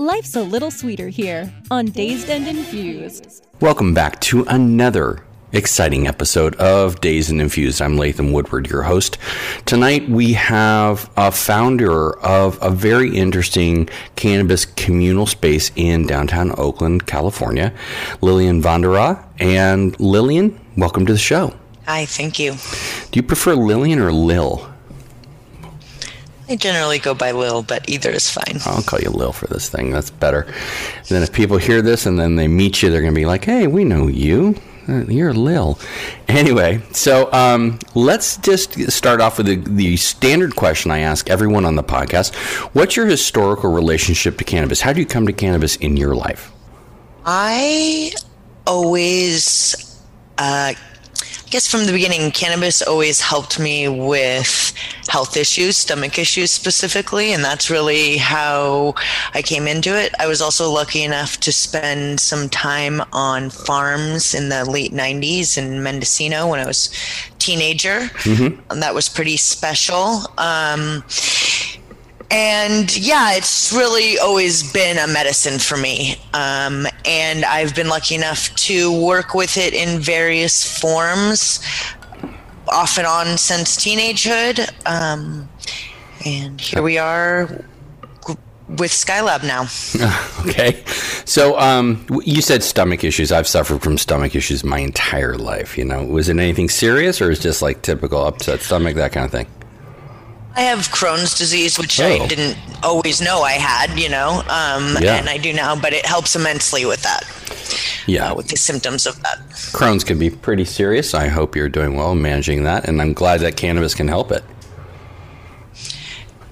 Life's a little sweeter here on Dazed and Infused. Welcome back to another exciting episode of Dazed and Infused. I'm Latham Woodward, your host. Tonight we have a founder of a very interesting cannabis communal space in downtown Oakland, California, Lillian Vandera. And Lillian, welcome to the show. Hi, thank you. Do you prefer Lillian or Lil? I generally go by Lil, but either is fine. I'll call you Lil for this thing. That's better. And then if people hear this and then they meet you, they're going to be like, hey, we know you. Uh, You're Lil. Anyway, so um, let's just start off with the, the standard question I ask everyone on the podcast What's your historical relationship to cannabis? How do you come to cannabis in your life? I always, uh, I guess from the beginning, cannabis always helped me with health issues, stomach issues specifically, and that's really how I came into it. I was also lucky enough to spend some time on farms in the late 90s in Mendocino when I was a teenager, and that was pretty special. Um, and yeah, it's really always been a medicine for me. Um, and I've been lucky enough to work with it in various forms, off and on since teenagehood. Um, and here we are with Skylab now. Okay. So um, you said stomach issues. I've suffered from stomach issues my entire life. You know, was it anything serious or is just like typical upset stomach, that kind of thing? I have Crohn's disease, which Oh. I didn't always know I had, you know, um, Yeah. and I do now, but it helps immensely with that, Yeah. uh, with the symptoms of that. Crohn's can be pretty serious. I hope you're doing well managing that, and I'm glad that cannabis can help it.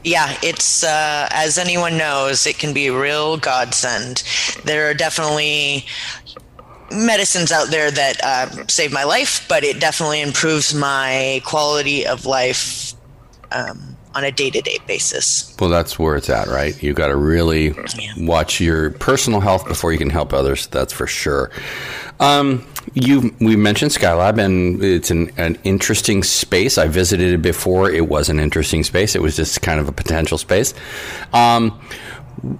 Yeah, it's uh, as anyone knows, it can be a real godsend. There are definitely medicines out there that uh, save my life, but it definitely improves my quality of life um, on a day to day basis. Well, that's where it's at, right? You got to really Yeah. watch your personal health before you can help others. That's for sure. Um, you we mentioned Skylab, and it's an, an interesting space. I visited it before. It was an interesting space. It was just kind of a potential space. Um,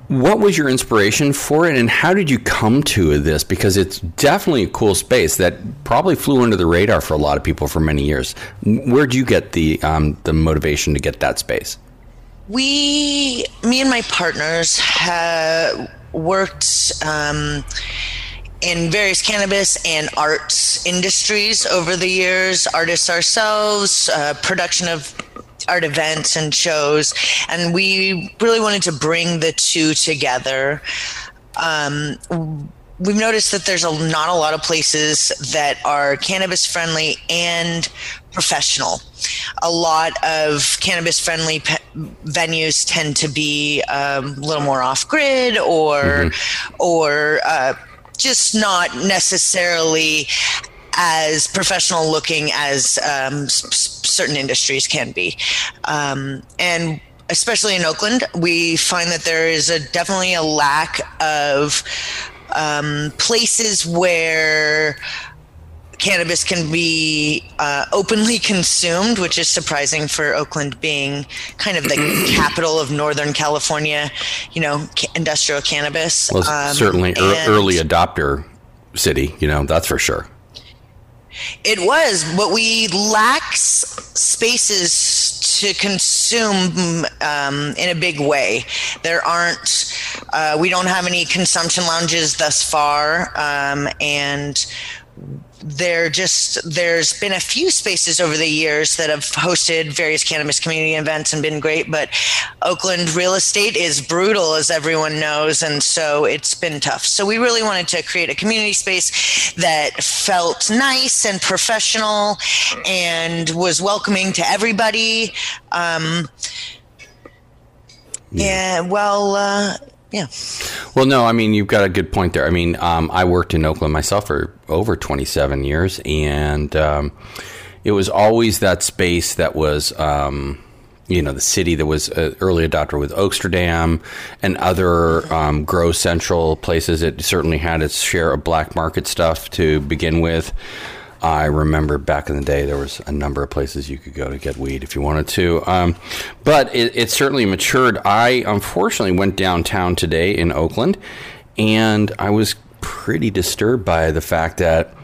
what was your inspiration for it, and how did you come to this? Because it's definitely a cool space that probably flew under the radar for a lot of people for many years. Where'd you get the um, the motivation to get that space? We, me and my partners, have worked um, in various cannabis and arts industries over the years. Artists ourselves, uh, production of art events and shows, and we really wanted to bring the two together. Um, we've noticed that there's a, not a lot of places that are cannabis friendly and professional. A lot of cannabis friendly pe- venues tend to be um, a little more off grid or or uh, just not necessarily as professional looking as um, s- certain industries can be. Um, and especially in Oakland, we find that there is a definitely a lack of um, places where cannabis can be uh, openly consumed, which is surprising for Oakland being kind of the capital of Northern California, you know, industrial cannabis. Well, Um, certainly early adopter city, you know, that's for sure. It was, but we lack spaces to consume um, in a big way. There aren't, uh, we don't have any consumption lounges thus far, um, and there just there's been a few spaces over the years that have hosted various cannabis community events and been great but oakland real estate is brutal as everyone knows and so it's been tough. So we really wanted to create a community space that felt nice and professional and was welcoming to everybody. Um, yeah. Well uh, yeah. Well, no, I mean, you've got a good point there. I mean, um, I worked in Oakland myself for over 27 years, and um, it was always that space that was. Um, you know the city that was an early adopter with Oaksterdam and other um, grow central places. It certainly had its share of black market stuff to begin with. I remember back in the day there was a number of places you could go to get weed if you wanted to. Um, but it, it, certainly matured. I unfortunately went downtown today in Oakland, and I was pretty disturbed by the fact that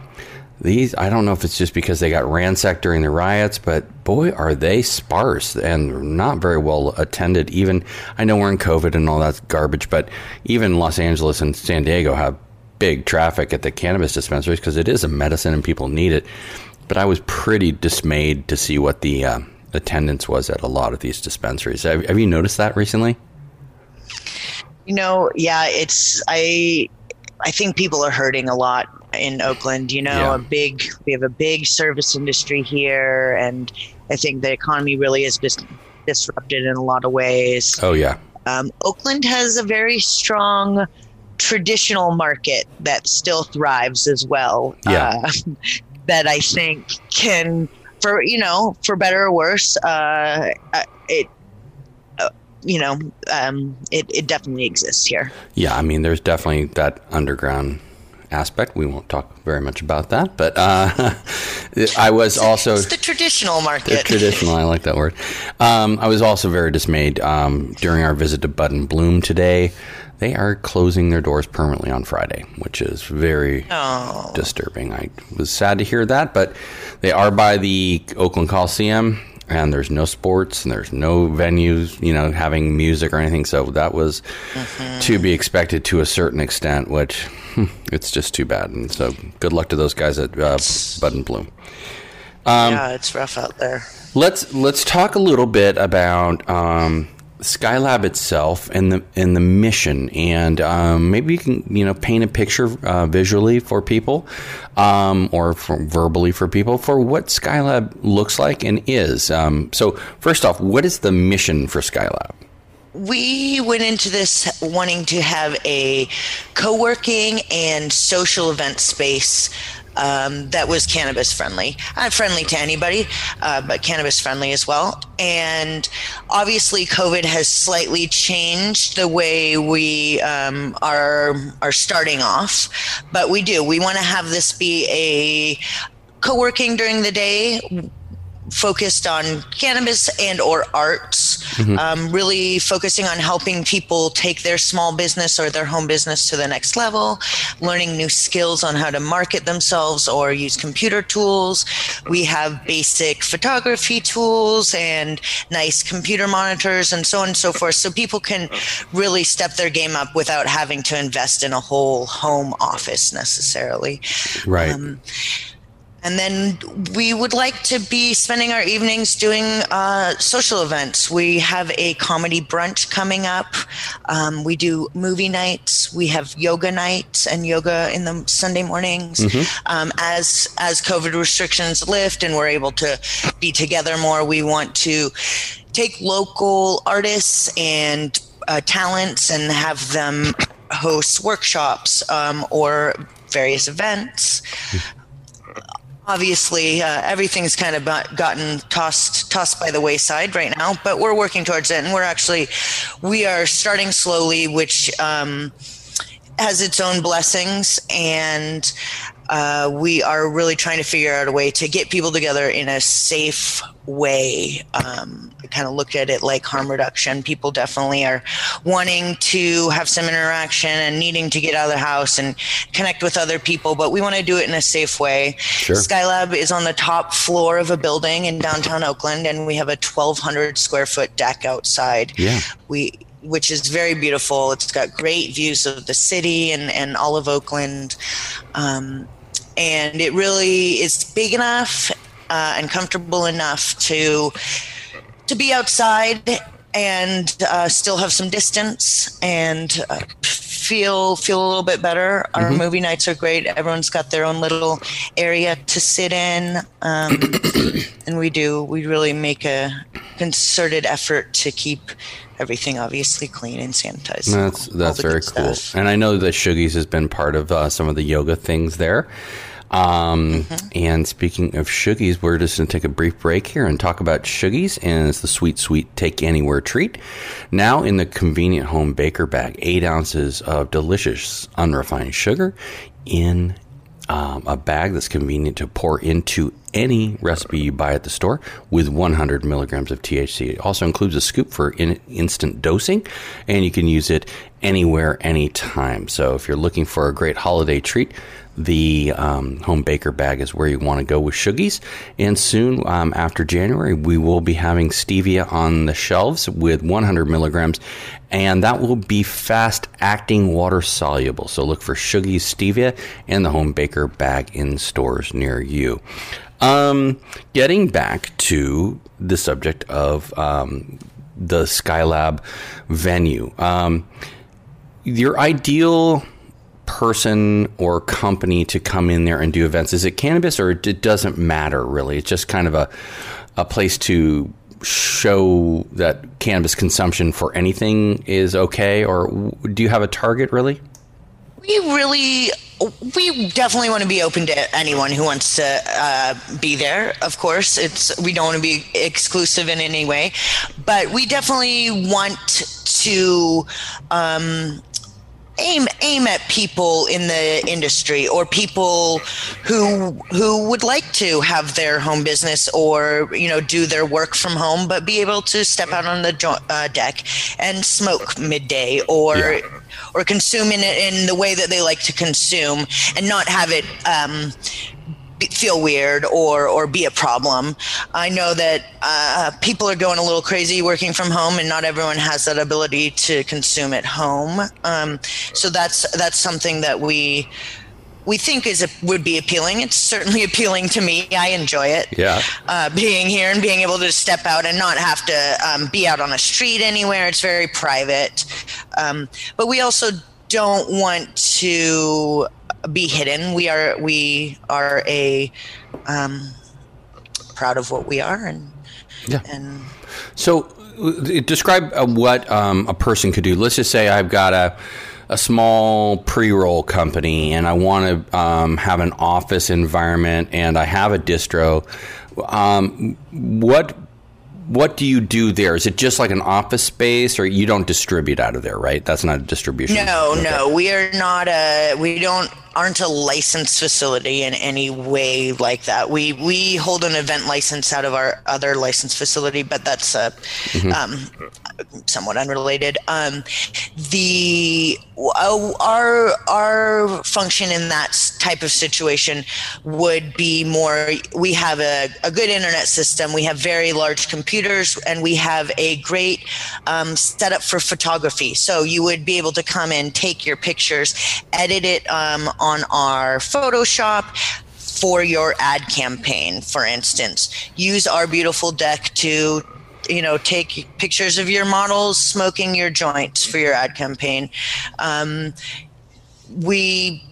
these. I don't know if it's just because they got ransacked during the riots, but boy, are they sparse and not very well attended. Even I know we're in COVID and all that garbage, but even Los Angeles and San Diego have big traffic at the cannabis dispensaries because it is a medicine and people need it. But I was pretty dismayed to see what the uh, attendance was at a lot of these dispensaries. Have, have you noticed that recently? You know, yeah, it's I. I think people are hurting a lot in Oakland. You know, yeah. a big we have a big service industry here, and I think the economy really is just disrupted in a lot of ways. Oh yeah. Um, Oakland has a very strong traditional market that still thrives as well. Yeah. Uh, that I think can, for you know, for better or worse, uh, uh it. Uh, you know, um, it, it definitely exists here. Yeah, I mean, there's definitely that underground aspect. We won't talk very much about that, but uh, I was also it's the traditional market. The traditional, I like that word. Um, I was also very dismayed um, during our visit to Bud and Bloom today they are closing their doors permanently on Friday, which is very oh. disturbing. I was sad to hear that, but they are by the Oakland Coliseum, and there's no sports and there's no venues, you know, having music or anything. So that was mm-hmm. to be expected to a certain extent, which hmm, it's just too bad. And so good luck to those guys at uh, Bud and Bloom. Um, yeah, it's rough out there. Let's let's talk a little bit about um, Skylab itself and the and the mission, and um, maybe you can you know paint a picture uh, visually for people, um, or for verbally for people for what Skylab looks like and is. Um, so first off, what is the mission for Skylab? we went into this wanting to have a co-working and social event space um, that was cannabis friendly. Not friendly to anybody, uh, but cannabis friendly as well. And obviously, COVID has slightly changed the way we um, are are starting off. But we do. We want to have this be a co-working during the day focused on cannabis and or arts mm-hmm. um, really focusing on helping people take their small business or their home business to the next level learning new skills on how to market themselves or use computer tools. We have basic photography tools and nice computer monitors and so on and so forth so people can really step their game up without having to invest in a whole home office necessarily. Right. Um, and then we would like to be spending our evenings doing uh, social events. We have a comedy brunch coming up. Um, we do movie nights. We have yoga nights and yoga in the Sunday mornings. Mm-hmm. Um, as as COVID restrictions lift and we're able to be together more, we want to take local artists and uh, talents and have them host workshops um, or various events. Obviously uh, everything's kind of gotten tossed tossed by the wayside right now but we're working towards it and we're actually we are starting slowly which um, has its own blessings and uh, we are really trying to figure out a way to get people together in a safe way. Um, I kind of looked at it like harm reduction. People definitely are wanting to have some interaction and needing to get out of the house and connect with other people, but we want to do it in a safe way. Sure. Skylab is on the top floor of a building in downtown Oakland, and we have a 1,200 square foot deck outside. Yeah. We which is very beautiful. It's got great views of the city and, and all of Oakland. Um, and it really is big enough uh, and comfortable enough to to be outside and uh, still have some distance and uh, feel feel a little bit better. Our mm-hmm. movie nights are great. Everyone's got their own little area to sit in, um, and we do. We really make a concerted effort to keep everything obviously clean and sanitized. That's that's very cool. Stuff. And I know that Shoogies has been part of uh, some of the yoga things there. Um, mm-hmm. And speaking of sugies, we're just going to take a brief break here and talk about sugies. and it's the sweet, sweet take anywhere treat. Now in the convenient home baker bag, eight ounces of delicious unrefined sugar in um, a bag that's convenient to pour into any recipe you buy at the store with 100 milligrams of THC. It also includes a scoop for in- instant dosing, and you can use it anywhere, anytime. So if you're looking for a great holiday treat, the um, home baker bag is where you want to go with Sugies. And soon um, after January, we will be having stevia on the shelves with 100 milligrams, and that will be fast acting water soluble. So look for Sugies stevia and the home baker bag in stores near you. Um, getting back to the subject of um, the Skylab venue, um, your ideal person or company to come in there and do events? Is it cannabis or it doesn't matter really? It's just kind of a, a place to show that cannabis consumption for anything is okay? Or do you have a target really? We really we definitely want to be open to anyone who wants to uh, be there. Of course, it's we don't want to be exclusive in any way, but we definitely want to um, aim aim at people in the industry or people who who would like to have their home business or you know do their work from home but be able to step out on the jo- uh, deck and smoke midday or yeah. or consume in in the way that they like to consume and not have it um, feel weird or or be a problem. I know that uh, people are going a little crazy working from home, and not everyone has that ability to consume at home. Um, so that's that's something that we we think is a, would be appealing. It's certainly appealing to me. I enjoy it. Yeah. Uh, being here and being able to step out and not have to um, be out on a street anywhere. It's very private. Um, but we also don't want to be hidden. We are we are a um, proud of what we are and yeah. And so uh, describe uh, what um, a person could do. Let's just say I've got a a small pre-roll company and I want to um, have an office environment and I have a distro. Um, what what do you do there? Is it just like an office space, or you don't distribute out of there, right? That's not a distribution. No, okay. no, we are not a. We don't aren't a licensed facility in any way like that. We we hold an event license out of our other licensed facility, but that's uh, mm-hmm. um, somewhat unrelated. Um, the uh, our our function in that type of situation would be more. We have a, a good internet system. We have very large computers, and we have a great um, setup for photography. So you would be able to come in, take your pictures, edit it um, on our Photoshop for your ad campaign, for instance. Use our beautiful deck to you know take pictures of your models smoking your joints for your ad campaign um, we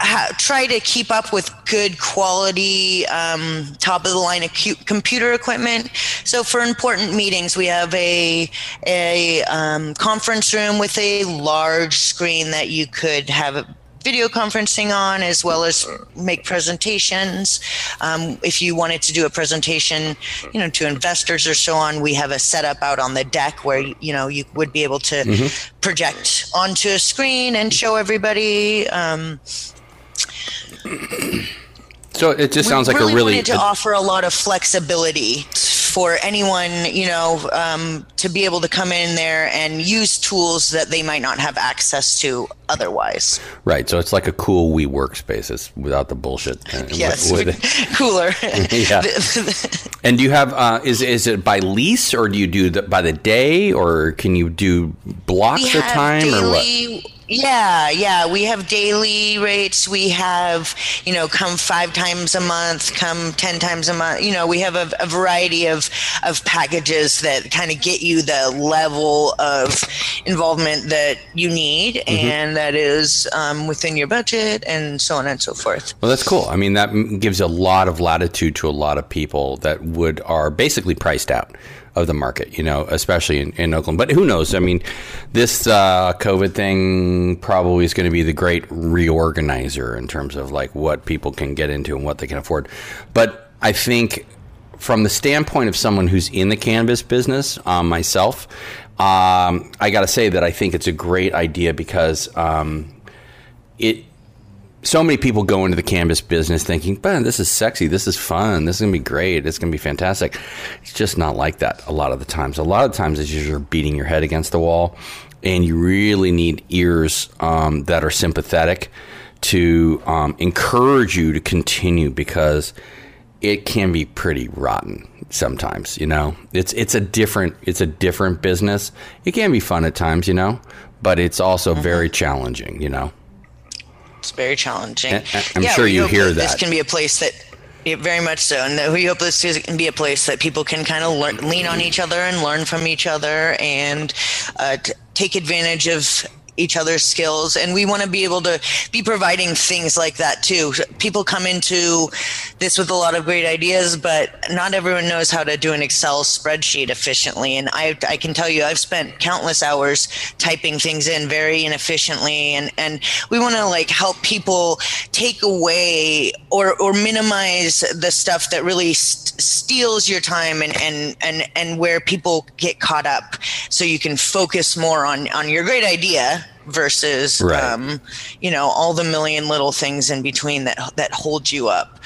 ha- try to keep up with good quality um, top of the line acu- computer equipment so for important meetings we have a a um, conference room with a large screen that you could have video conferencing on as well as make presentations. Um, if you wanted to do a presentation, you know, to investors or so on, we have a setup out on the deck where you know you would be able to mm-hmm. project onto a screen and show everybody. Um, so it just sounds like really a really wanted to offer a lot of flexibility for anyone, you know, um, to be able to come in there and use tools that they might not have access to otherwise. Right. So it's like a cool WeWork space. It's without the bullshit. yes. Cooler. yeah. and do you have, uh, is, is it by lease or do you do that by the day or can you do blocks of time daily, or what? Yeah, yeah. We have daily rates. We have, you know, come five times a month, come 10 times a month. You know, we have a, a variety of, of packages that kind of get you the level of involvement that you need mm-hmm. and that is um, within your budget and so on and so forth. Well, that's cool. I mean, that gives a lot of latitude to a lot of people that would are basically priced out of the market, you know, especially in, in Oakland. But who knows? I mean, this uh, COVID thing probably is going to be the great reorganizer in terms of like what people can get into and what they can afford. But I think from the standpoint of someone who's in the cannabis business, um, myself, um, I got to say that I think it's a great idea because um, it so many people go into the cannabis business thinking, man, this is sexy, this is fun, this is gonna be great, it's gonna be fantastic. It's just not like that a lot of the times. A lot of times it's you're beating your head against the wall, and you really need ears um, that are sympathetic to um, encourage you to continue because it can be pretty rotten sometimes. You know, it's it's a different it's a different business. It can be fun at times, you know, but it's also mm-hmm. very challenging. You know. It's very challenging. I'm yeah, sure you hear that, that. This can be a place that yeah, very much so. And we hope this is, can be a place that people can kind of learn, lean on each other and learn from each other and uh, t- take advantage of each other's skills and we want to be able to be providing things like that too people come into this with a lot of great ideas but not everyone knows how to do an excel spreadsheet efficiently. And i, I can tell you i've spent countless hours typing things in very inefficiently. And, and we want to like help people take away or, or minimize the stuff that really st- steals your time and, and, and, and where people get caught up. So you can focus more on, on your great idea versus right. um, you know all the million little things in between that that hold you up.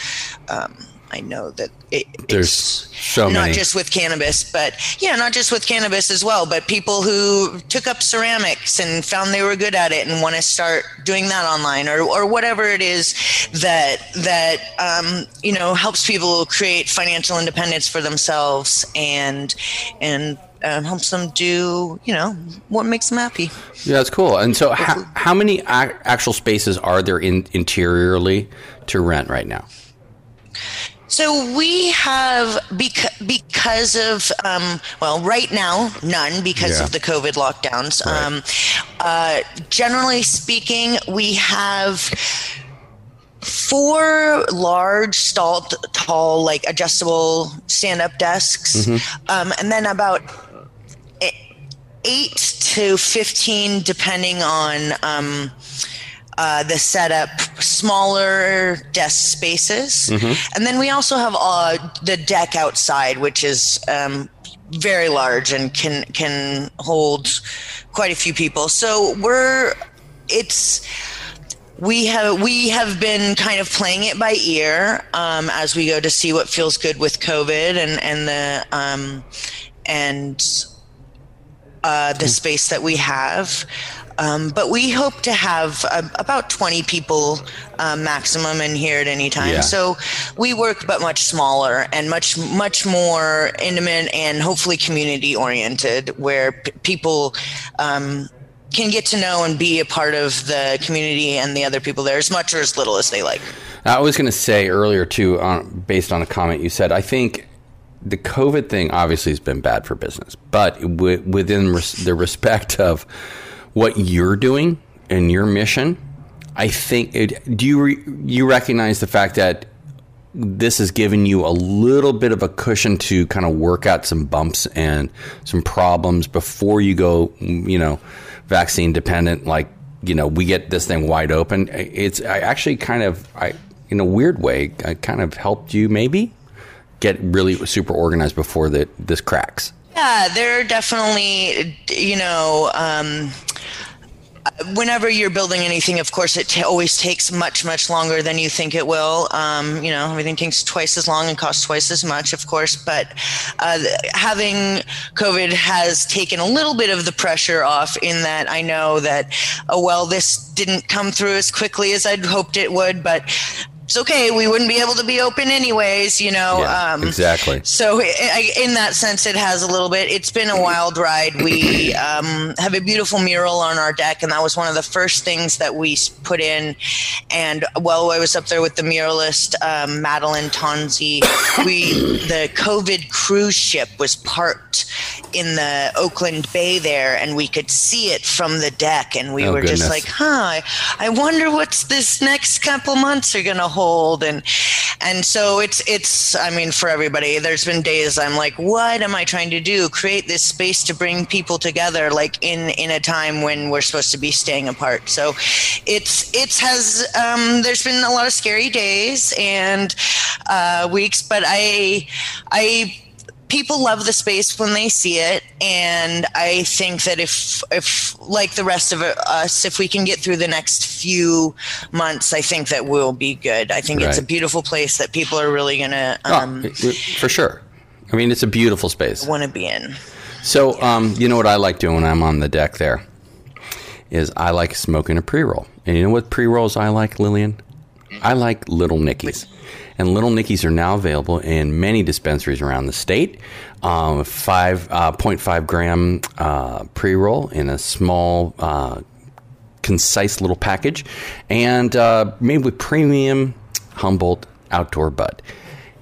Um, I know that it, there's so not many. just with cannabis, but yeah, not just with cannabis as well, but people who took up ceramics and found they were good at it and want to start doing that online or, or whatever it is that that um, you know helps people create financial independence for themselves and and um, helps them do you know what makes them happy. Yeah, that's cool. And so, how, how many a- actual spaces are there in interiorly to rent right now? So we have bec- because of um, well, right now none because yeah. of the COVID lockdowns. Right. Um, uh, generally speaking, we have four large stall tall like adjustable stand-up desks mm-hmm. um, and then about eight to 15, depending on um, uh, the setup, smaller desk spaces. Mm-hmm. And then we also have uh, the deck outside, which is um, very large and can, can hold quite a few people. So we're, it's, we have we have been kind of playing it by ear um, as we go to see what feels good with COVID and and the um, and uh, the space that we have. Um, but we hope to have uh, about 20 people uh, maximum in here at any time. Yeah. So WeWork, but much smaller and much, much more intimate and hopefully community oriented, where p- people um, can get to know and be a part of the community and the other people there as much or as little as they like. I was going to say earlier, too, based on a comment you said, I think the COVID thing obviously has been bad for business, but w- within res- the respect of what you're doing and your mission, I think it, do you re- you recognize the fact that this has given you a little bit of a cushion to kind of work out some bumps and some problems before you go, you know, vaccine dependent. Like, you know, we get this thing wide open. It's I actually kind of, I in a weird way, I kind of helped you maybe get really super organized before that this cracks. Yeah, there are definitely, you know, um, whenever you're building anything, of course, it t- always takes much, much longer than you think it will. Um, you know, everything takes twice as long and costs twice as much, of course. But uh, having COVID has taken a little bit of the pressure off in that I know that, oh, well, this didn't come through as quickly as I'd hoped it would, but it's okay. We wouldn't be able to be open anyways, you know. Yeah, um, exactly. So, in that sense, it has a little bit. It's been a wild ride. We um, have a beautiful mural on our deck, and that was one of the first things that we put in. And while I was up there with the muralist, um, Madeline Tonzi, we the COVID cruise ship was parked in the Oakland Bay there, and we could see it from the deck, and we Oh, were goodness. just like, "Huh, I, wonder what's this next couple months are going to hold." And and so it's it's I mean, for everybody, there's been days I'm like, "What am I trying to do? Create this space to bring people together, like in in a time when we're supposed to be staying apart." So it's it's has um, there's been a lot of scary days and uh, weeks, but I I people love the space when they see it and i think that if if like the rest of us if we can get through the next few months i think that we'll be good i think it's a beautiful place that people are really gonna Oh, um, it- for sure. I mean, it's a beautiful space. want to be in So, um, you know what I like doing when I'm on the deck there is I like smoking a pre-roll. And you know what pre-rolls I like, Lillian? I like Little Nickies. And Little Nickies are now available in many dispensaries around the state. Um, uh, 0.5 gram uh, pre-roll in a small, uh, concise little package, and uh, made with premium Humboldt outdoor bud.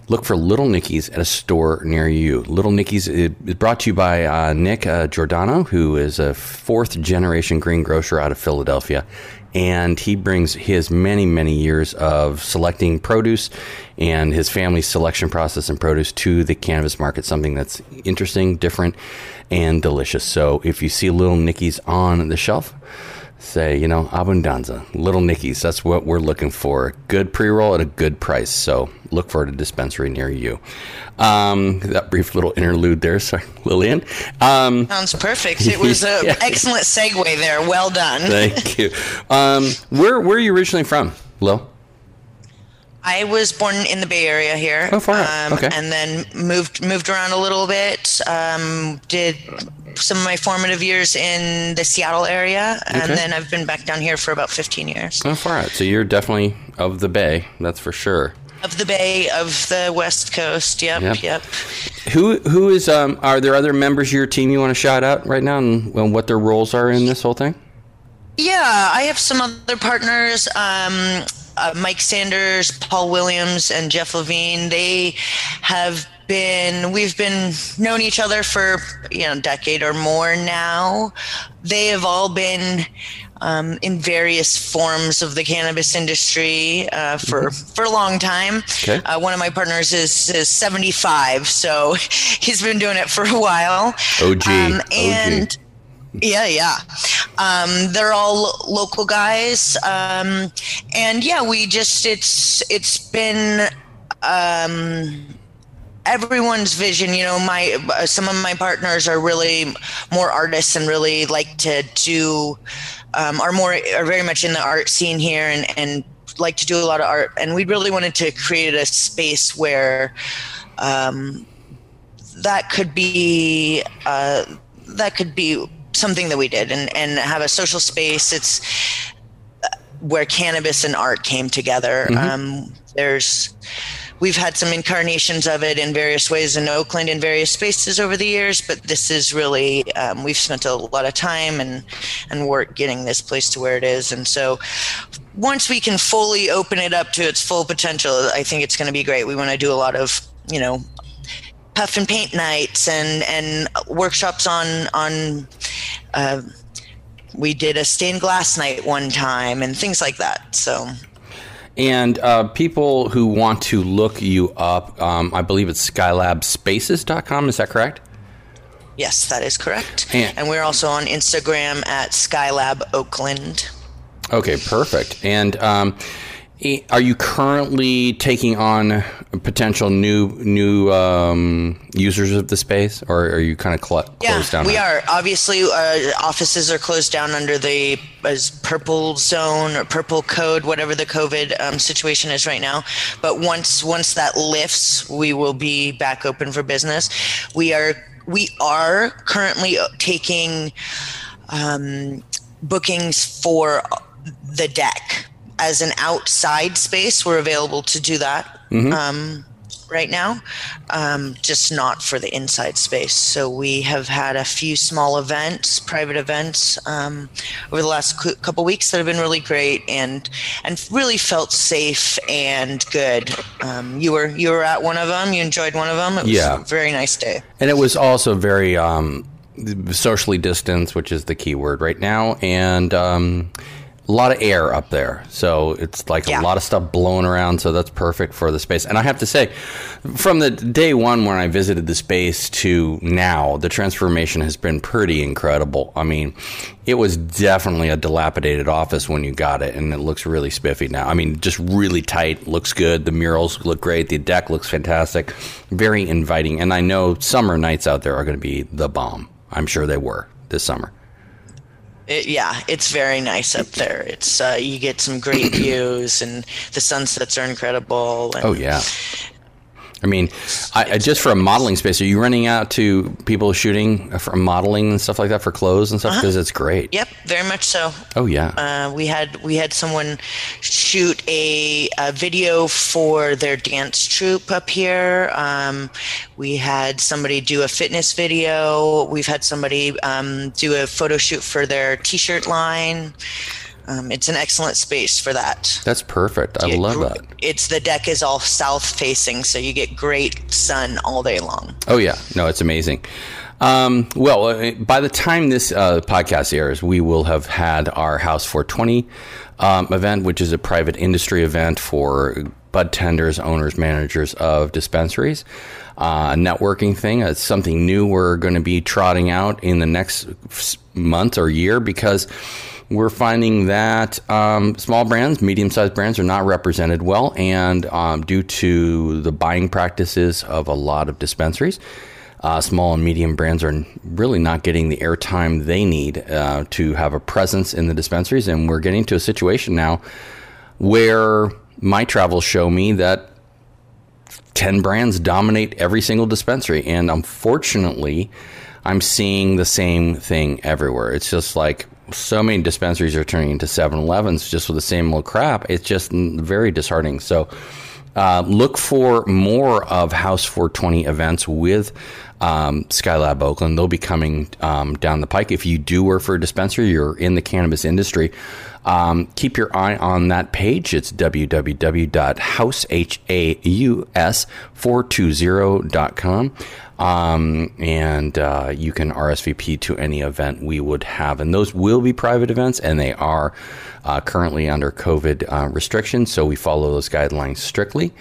Look for Little Nicky's at a store near you. Little Nicky's is brought to you by uh, Nick uh, Giordano, who is a fourth generation green grocer out of Philadelphia. And he brings his many, many years of selecting produce and his family's selection process and produce to the cannabis market, something that's interesting, different, and delicious. So if you see Little Nicky's on the shelf, say, you know, Abundanza, Little Nicky's. That's what we're looking for. Good pre roll at a good price. So look for a dispensary near you. Um, that brief little interlude there, sorry, Lillian. Um, sounds perfect it was an Yeah. excellent segue there well done thank you. Um, where where are you originally from, Lil? I was born in the Bay Area here. Oh, far um, Okay. And then moved moved around a little bit. Um, did some of my formative years in the Seattle area, and Okay. then I've been back down here for about 15 years. Oh, far out. So you're definitely of the Bay, that's for sure. Of the Bay, of the West Coast. Yep, Yep. yep. Who who is? Um, are there other members of your team you want to shout out right now, and, and what their roles are in this whole thing? Yeah, I have some other partners. Um, uh, Mike Sanders, Paul Williams, and Jeff Levine. They have been. We've been known each other for you know a decade or more now. They have all been. Um, in various forms of the cannabis industry uh, for for a long time. Okay. Uh, one of my partners is, is 75, so he's been doing it for a while. OG, Um, OG. Yeah, yeah. Um, they're all lo- local guys, um, and yeah, we just it's it's been um, everyone's vision. You know, my uh, some of my partners are really more artists and really like to do um, are more are very much in the art scene here and and like to do a lot of art. And we really wanted to create a space where. Um, that could be uh, that could be something that we did and, and have a social space. It's uh, where cannabis and art came together. Um, there's we've had some incarnations of it in various ways in oakland in various spaces over the years but this is really um, we've spent a lot of time and and work getting this place to where it is. And so once we can fully open it up to its full potential i think it's going to be great. We want to do a lot of you know puff and paint nights and and workshops on on uh, we did a stained glass night one time and things like that so And uh, people who want to look you up, um, I believe it's skylabspaces.com. Is that correct? yes that is correct And- and we're also on instagram at skylab oakland Okay, perfect. And um, are you currently taking on potential new new um, users of the space, or are you kind of cl- yeah closed down? we are. Obviously uh, offices are closed down under the as purple zone or purple code whatever the covid um, situation is right now. But once once that lifts we will be back open for business. We are we are currently taking um, bookings for the deck as an outside space, we're available to do that. Um, right now, um, just not for the inside space. So we have had a few small events, private events, um, over the last cou- couple weeks that have been really great and and really felt safe and good. Um, you were you were at one of them. You enjoyed one of them. It was Yeah. a very nice day. And it was also very um, socially distanced, which is the key word right now, and um, a lot of air up there. So it's like Yeah. a lot of stuff blowing around. So that's perfect for the space. And I have to say, from the day one when I visited the space to now, the transformation has been pretty incredible. I mean, it was definitely a dilapidated office when you got it, and it looks really spiffy now. I mean, just really tight, looks good. The murals look great. The deck looks fantastic, very inviting. And I know summer nights out there are going to be the bomb. I'm sure they were this summer. It, yeah, it's very nice up there. It's uh, you get some great views, and the sunsets are incredible. And Oh yeah. I mean, I, I, just for a modeling space, are you running out to people shooting for modeling and stuff like that for clothes and stuff? Because it's great. Yep, very much so. Oh yeah. Uh, we had we had someone shoot a, a video for their dance troupe up here. Um, we had somebody do a fitness video. We've had somebody um, do a photo shoot for their T-shirt line. Um, it's an excellent space for that. That's perfect. I love gr- that. It's the deck is all south facing, so you get great sun all day long. Oh yeah, no, it's amazing. Um, well, uh, by the time this uh, podcast airs, we will have had our House 420 um, event, which is a private industry event for bud tenders, owners, managers of dispensaries. Uh, a networking thing. It's something new we're going to be trotting out in the next month or year because we're finding that um, small brands, medium sized brands, are not represented well, and um, due to the buying practices of a lot of dispensaries, uh, small and medium brands are really not getting the airtime they need uh, to have a presence in the dispensaries. And we're getting to a situation now where my travels show me that 10 brands dominate every single dispensary. And unfortunately, I'm seeing the same thing everywhere. It's just like so many dispensaries are turning into 7 Elevens just with the same old crap. It's just very disheartening. So, uh, look for more of House 420 events with um, Skylab Oakland. They'll be coming um, down the pike. If you do work for a dispensary, you're in the cannabis industry, um, keep your eye on that page. It's www.househaus420.com. Um, and uh, you can RSVP to any event we would have. And those will be private events, and they are uh, currently under COVID uh, restrictions. So we follow those guidelines strictly.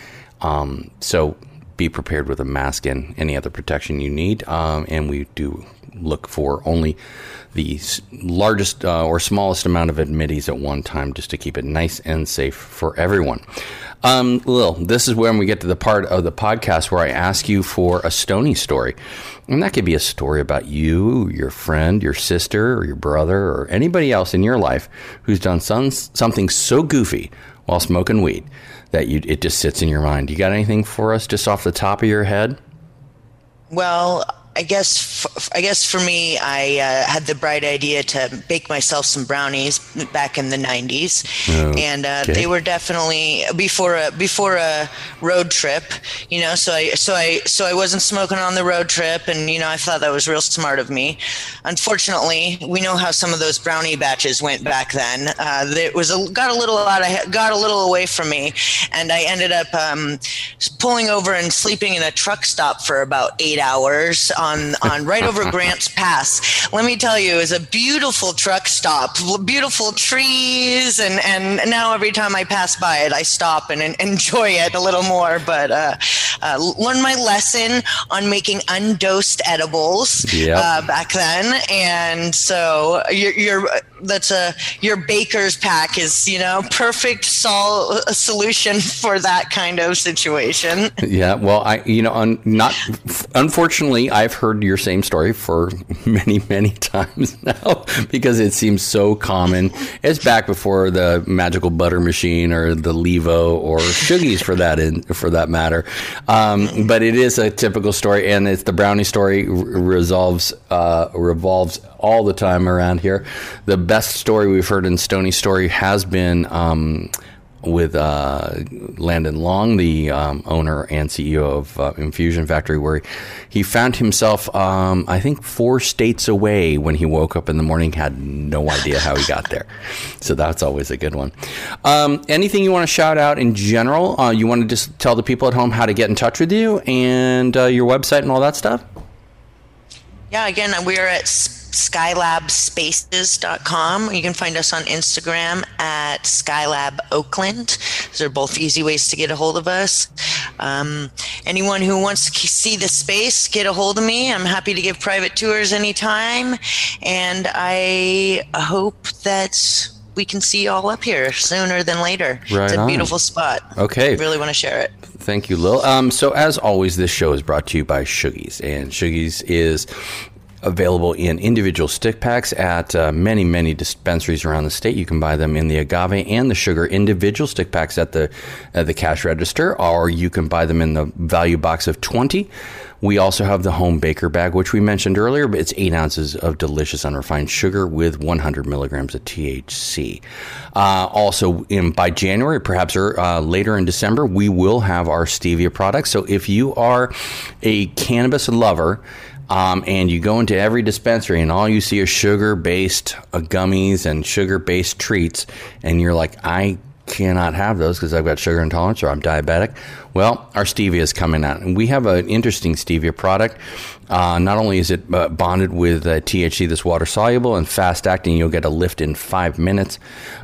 Um, so be prepared with a mask and any other protection you need. Um, and we do look for only the largest uh, or smallest amount of admittees at one time just to keep it nice and safe for everyone. Um, Lil, this is when we get to the part of the podcast where I ask you for a Stony story. And that could be a story about you, your friend, your sister, or your brother, or anybody else in your life who's done some, something so goofy while smoking weed that you, it just sits in your mind. You got anything for us just off the top of your head? Well, I guess f- I guess for me, I uh, had the bright idea to bake myself some brownies back in the '90s, and uh, Okay. they were definitely before a before a road trip. You know, so I so I so I wasn't smoking on the road trip, and you know, I thought that was real smart of me. Unfortunately, we know how some of those brownie batches went back then. Uh, it was a, got a little out of, got a little away from me, and I ended up um, pulling over and sleeping in a truck stop for about eight hours on on right over Grants Pass. Let me tell you, was a beautiful truck stop, beautiful trees, and and now every time I pass by it, I stop and, en- enjoy it a little more. But uh, uh, learned my lesson on making undosed edibles Yep. uh, back then, and so your your that's a your baker's pack is you know perfect sol- solution for that kind of situation. Yeah, well, I you know, un, not unfortunately, I've heard your same story for many many times now because it seems so common. It's back before the magical butter machine or the Levo or Sugies for that in for that matter. Um, but it is a typical story, and it's the brownie story resolves uh, revolves all the time around here. The best story we've heard in Stony Story has been um, with uh, Landon Long, the um, owner and CEO of uh, Infusion Factory, where he found himself, um, I think, four states away when he woke up in the morning, had no idea how he got there. So that's always a good one. Um, anything you want to shout out in general? Uh, you want to just tell the people at home how to get in touch with you and uh, your website and all that stuff? Yeah, again, we're at skylabspaces.com. You can find us on Instagram at Skylab Oakland. Those are both easy ways to get a hold of us. Um, anyone who wants to see the space, get a hold of me. I'm happy to give private tours anytime. And I hope that we can see you all up here sooner than later. Right it's a on. beautiful spot. Okay. I Really want to share it. Thank you, Lil. Um, so, as always, this show is brought to you by Shoogies, and Shoogies is available in individual stick packs at uh, many, many dispensaries around the state. You can buy them in the agave and the sugar individual stick packs at the at the cash register, or you can buy them in the value box of twenty. We also have the home baker bag, which we mentioned earlier, but it's eight ounces of delicious unrefined sugar with 100 milligrams of THC. Uh, also, in by January, perhaps or, uh, later in December, we will have our stevia products. So if you are a cannabis lover, um, and you go into every dispensary and all you see is sugar based uh, gummies and sugar based treats, and you're like, I cannot have those because I've got sugar intolerance or I'm diabetic. Well, our stevia is coming out, and we have an interesting stevia product. Uh, not only is it uh, bonded with uh, THC that's water soluble and fast acting, you'll get a lift in five minutes,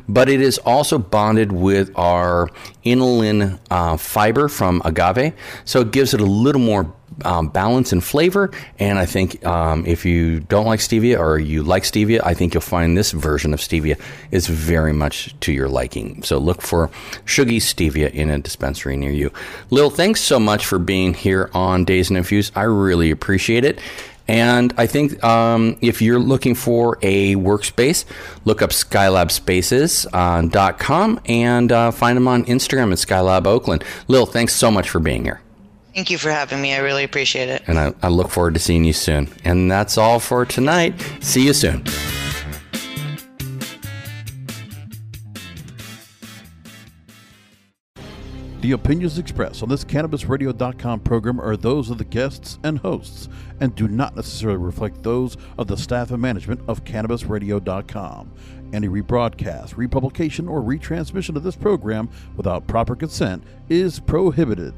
but it is also bonded with our inulin uh, fiber from agave, so it gives it a little more um, balance and flavor. And I think um, if you don't like stevia or you like stevia, I think you'll find this version of stevia is very much to your liking. So look for Shuggy Stevia in a dispensary near you. Lil, thanks so much for being here on Dazed and Infused. I really appreciate it. And I think um, if you're looking for a workspace, look up skylabspaces.com and uh, find them on Instagram at Skylab Oakland. Lil, thanks so much for being here. Thank you for having me. I really appreciate it. And I, I look forward to seeing you soon. And that's all for tonight. See you soon. The opinions expressed on this CannabisRadio.com program are those of the guests and hosts and do not necessarily reflect those of the staff and management of CannabisRadio.com. Any rebroadcast, republication, or retransmission of this program without proper consent is prohibited.